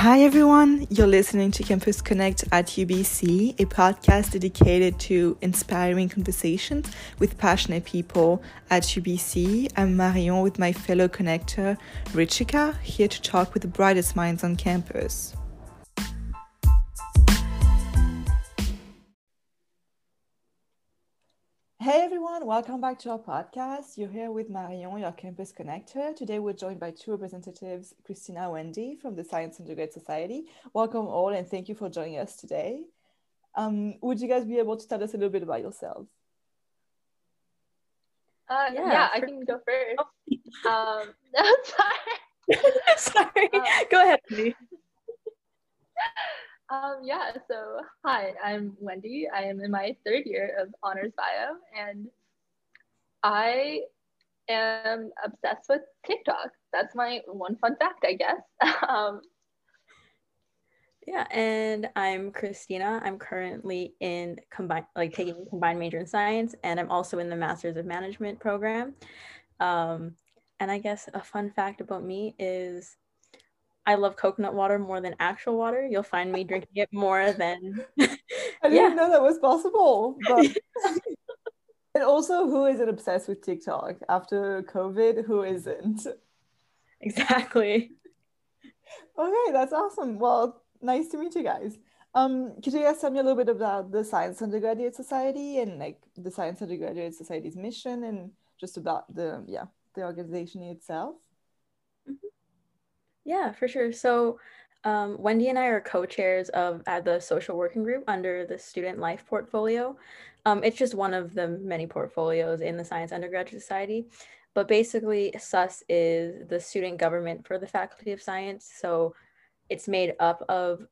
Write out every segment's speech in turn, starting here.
Hi, everyone. You're listening to Campus Connect at UBC, a podcast dedicated to inspiring conversations with passionate people at UBC. I'm Marion with my fellow connector, Richika, here to talk with the brightest minds on campus. Welcome back to our podcast. You're here with Marion, your campus connector. Today we're joined by two representatives, Christina Wendy from the Science Undergrad Society. Welcome all and thank you for joining us today. Um, would you guys be able to tell us a little bit about yourselves? Uh, yeah, yeah I can go first. um, sorry. sorry. Um, go ahead. Um, yeah, so hi, I'm Wendy. I am in my third year of honors bio, and I am obsessed with TikTok. That's my one fun fact, I guess. um, yeah, and I'm Christina. I'm currently in combined, like taking combined major in science, and I'm also in the Masters of Management program. Um, and I guess a fun fact about me is I love coconut water more than actual water. You'll find me drinking it more than. I didn't yeah. know that was possible. But and also, who isn't obsessed with TikTok after COVID? Who isn't? Exactly. Okay, that's awesome. Well, nice to meet you guys. Um, could you guys tell me a little bit about the Science Undergraduate Society and like the Science Undergraduate Society's mission and just about the yeah the organization itself? Mm-hmm. Yeah, for sure. So um, Wendy and I are co-chairs of at the social working group under the student life portfolio. Um, it's just one of the many portfolios in the Science Undergraduate Society. But basically, SUS is the student government for the Faculty of Science. So it's made up of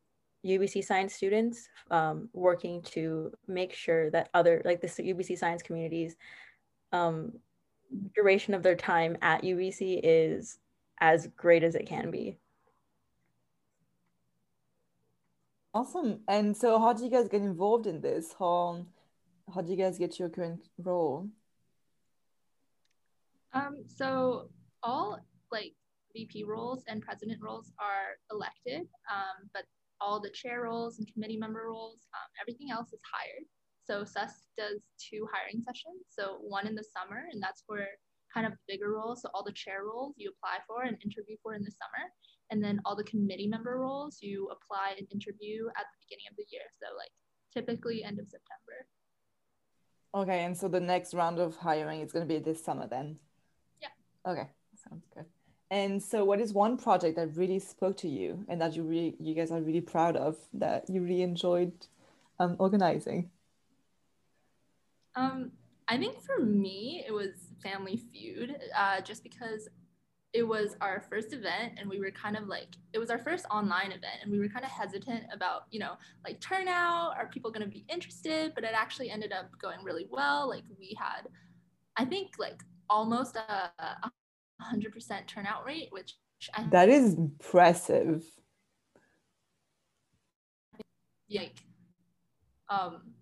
UBC science students um, working to make sure that other, like the UBC science communities, um, duration of their time at UBC is as great as it can be. Awesome. And so how do you guys get involved in this? How how do you guys get your current role? Um, so all like VP roles and president roles are elected, um, but all the chair roles and committee member roles, um, everything else is hired. So SUS does two hiring sessions. So one in the summer, and that's for kind of bigger roles. So all the chair roles you apply for and interview for in the summer. And then all the committee member roles you apply and interview at the beginning of the year. So like typically end of September. Okay, and so the next round of hiring is going to be this summer then? Yeah. Okay, sounds good. And so what is one project that really spoke to you and that you really you guys are really proud of that you really enjoyed um, organizing? Um, I think for me it was Family Feud, uh, just because it was our first event and we were kind of like it was our first online event and we were kind of hesitant about you know like turnout are people going to be interested? But it actually ended up going really well. Like we had i think like almost a, a 100% turnout rate which I that is impressive. Like um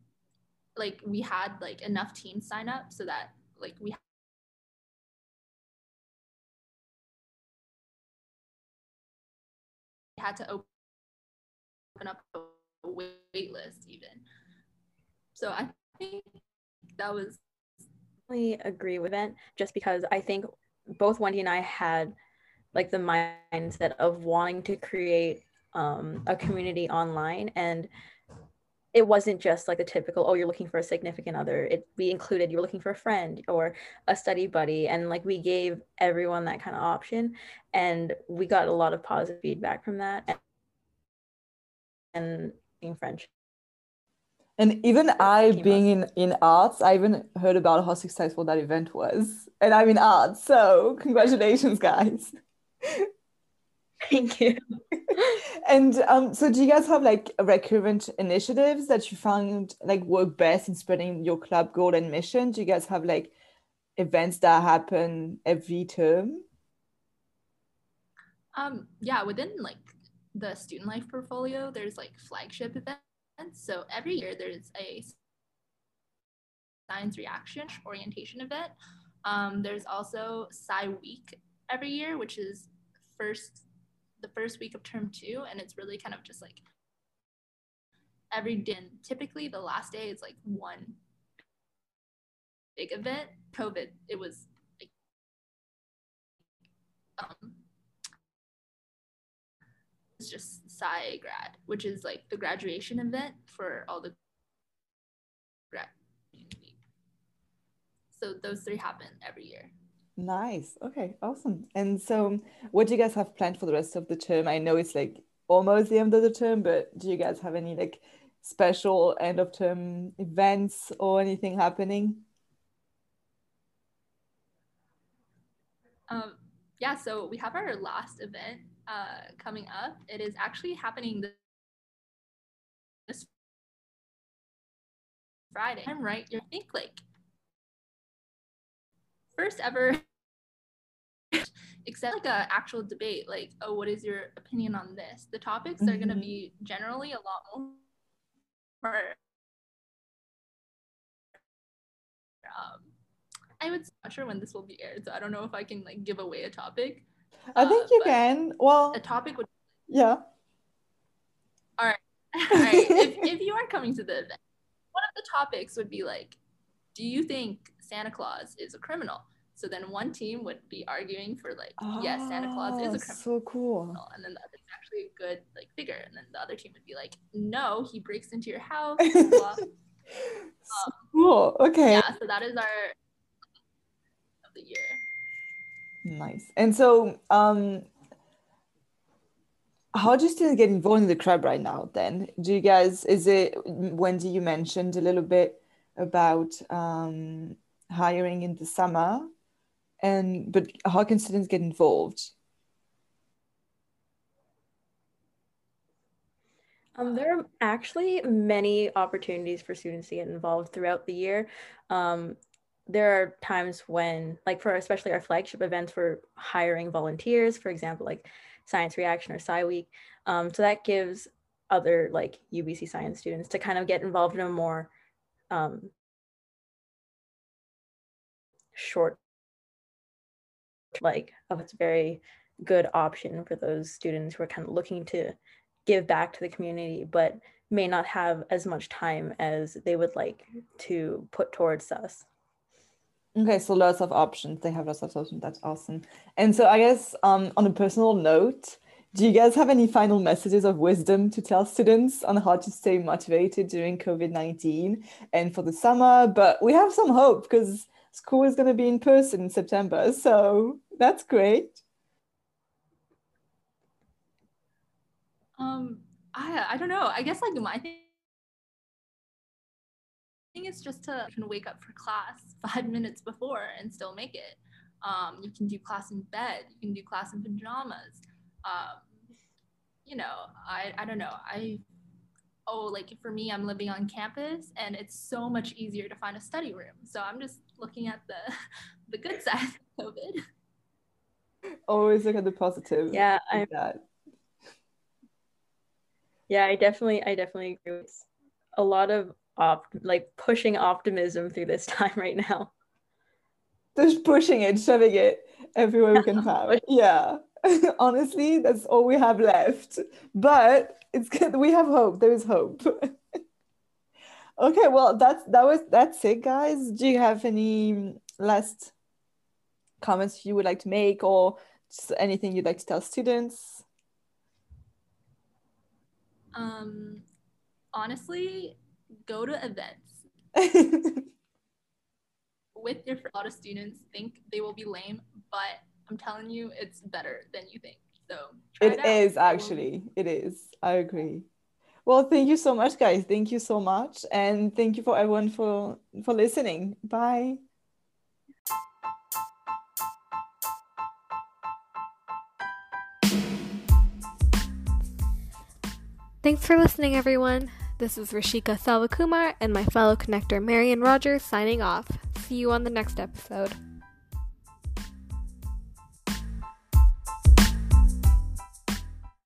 like we had like enough teams sign up so that like we had to open up a wait list even. So I think that was I agree with it just because I think both Wendy and I had like the mindset of wanting to create um, a community online and it wasn't just like the typical oh you're looking for a significant other. It we included you're looking for a friend or a study buddy and like we gave everyone that kind of option and we got a lot of positive feedback from that and, and being french and even i being in in arts i even heard about how successful that event was. And i'm in arts so congratulations guys Thank you. and um, so, do you guys have like recurrent initiatives that you found like work best in spreading your club goal and mission? Do you guys have like events that happen every term? Um, yeah, within like the student life portfolio, there's like flagship events. So every year there's a science reaction orientation event. Um, there's also Sci Week every year, which is first the first week of term two, and it's really kind of just like every day. Typically, the last day is like one big event. COVID, it was like um, it's just Sci grad, which is like the graduation event for all the grad community. So those three happen every year. Nice. Okay, awesome. And so, what do you guys have planned for the rest of the term? I know it's like almost the end of the term, but do you guys have any like special end of term events or anything happening? Um, yeah, so we have our last event uh, coming up. It is actually happening this Friday. I'm right. You think like first ever except like a actual debate like oh what is your opinion on this? The topics mm-hmm. are going to be generally a lot more um, i would not sure when this will be aired so i don't know if i can like give away a topic i think uh, you can. Well a topic would yeah. All right. All right. If, if you are coming to the event one of the topics would be like do you think santa claus is a criminal so then one team would be arguing for like, oh, yes, Santa Claus is a oh, criminal. So cool. And then the other actually a good like figure. And then the other team would be like, no, he breaks into your house. um, cool. Okay. Yeah, so that is our of the year. Nice. And so um how do you still get involved in the club right now then? Do you guys is it Wendy you mentioned a little bit about um hiring in the summer and but how can students get involved Um, there are actually many opportunities for students to get involved throughout the year. Um, there are times when, like for especially our flagship events, we're hiring volunteers, for example, like Science Reaction or Sci Week. Um, so that gives other like UBC science students to kind of get involved in a more um, short like of it's a very good option for those students who are kind of looking to give back to the community but may not have as much time as they would like to put towards us. Okay so lots of options. They have lots of options. That's awesome. And so i guess um, on a personal note do you guys have any final messages of wisdom to tell students on how to stay motivated during covid-19 and for the summer but we have some hope because school is going to be in person in september so that's great. Um, I I don't know. I guess like my thing is just to can wake up for class five minutes before and still make it. Um, you can do class in bed. You can do class in pajamas. Um, you know, I I don't know. I oh like for me, I'm living on campus and it's so much easier to find a study room. So I'm just looking at the the good side of COVID. Always look at the positive. Yeah i that. Yeah i definitely i definitely agree with a lot of op like pushing optimism through this time right now. Just pushing it shoving it everywhere we can find. Yeah honestly that's all we have left. But it's good. We have hope. There is hope. Okay well that's that was that's it guys. Do you have any last comments you would like to make or just anything you'd like to tell students? Um, honestly, go to events. With your a lot of students think they will be lame, but I'm telling you, it's better than you think. So it, it is actually. It is. I agree. Well, thank you so much, guys. Thank you so much, and thank you for everyone for for listening. Bye. Thanks for listening, everyone. This is Rashika Salvakumar and my fellow connector Marion Rogers signing off. See you on the next episode.